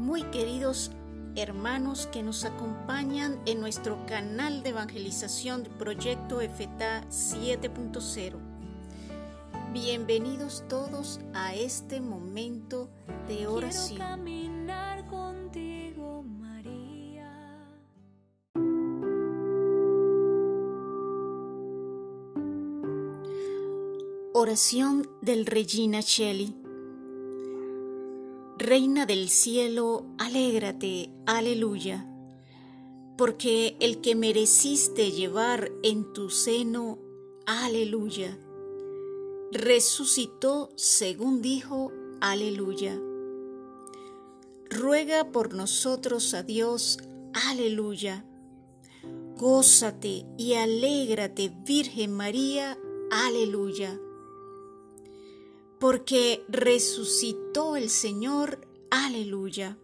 muy queridos hermanos que nos acompañan en nuestro canal de evangelización Proyecto EFETA 7.0. Bienvenidos todos a este momento de oración. caminar contigo, María. Oración del Regina Shelley. Reina del cielo, alégrate, aleluya, porque el que mereciste llevar en tu seno, aleluya, resucitó según dijo, aleluya. Ruega por nosotros a Dios, aleluya. Gózate y alégrate, Virgen María, aleluya porque resucitó el Señor. Aleluya.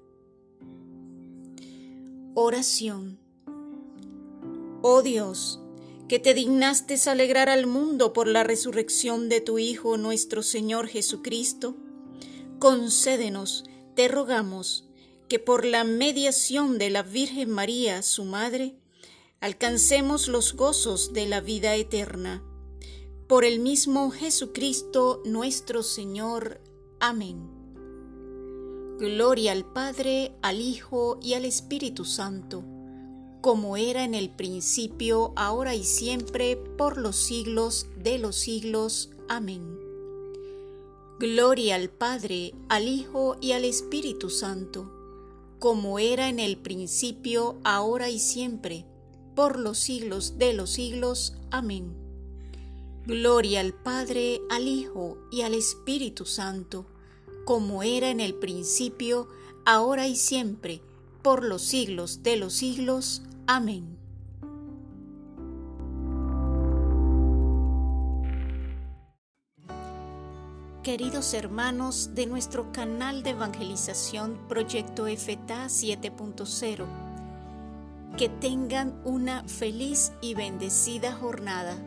Oración. Oh Dios, que te dignaste alegrar al mundo por la resurrección de tu Hijo nuestro Señor Jesucristo, concédenos, te rogamos, que por la mediación de la Virgen María, su Madre, alcancemos los gozos de la vida eterna por el mismo Jesucristo nuestro Señor. Amén. Gloria al Padre, al Hijo y al Espíritu Santo, como era en el principio, ahora y siempre, por los siglos de los siglos. Amén. Gloria al Padre, al Hijo y al Espíritu Santo, como era en el principio, ahora y siempre, por los siglos de los siglos. Amén. Gloria al Padre, al Hijo y al Espíritu Santo, como era en el principio, ahora y siempre, por los siglos de los siglos. Amén. Queridos hermanos de nuestro canal de evangelización Proyecto FTA 7.0, que tengan una feliz y bendecida jornada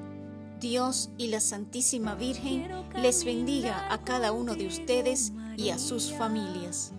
Dios y la Santísima Virgen les bendiga a cada uno de ustedes y a sus familias.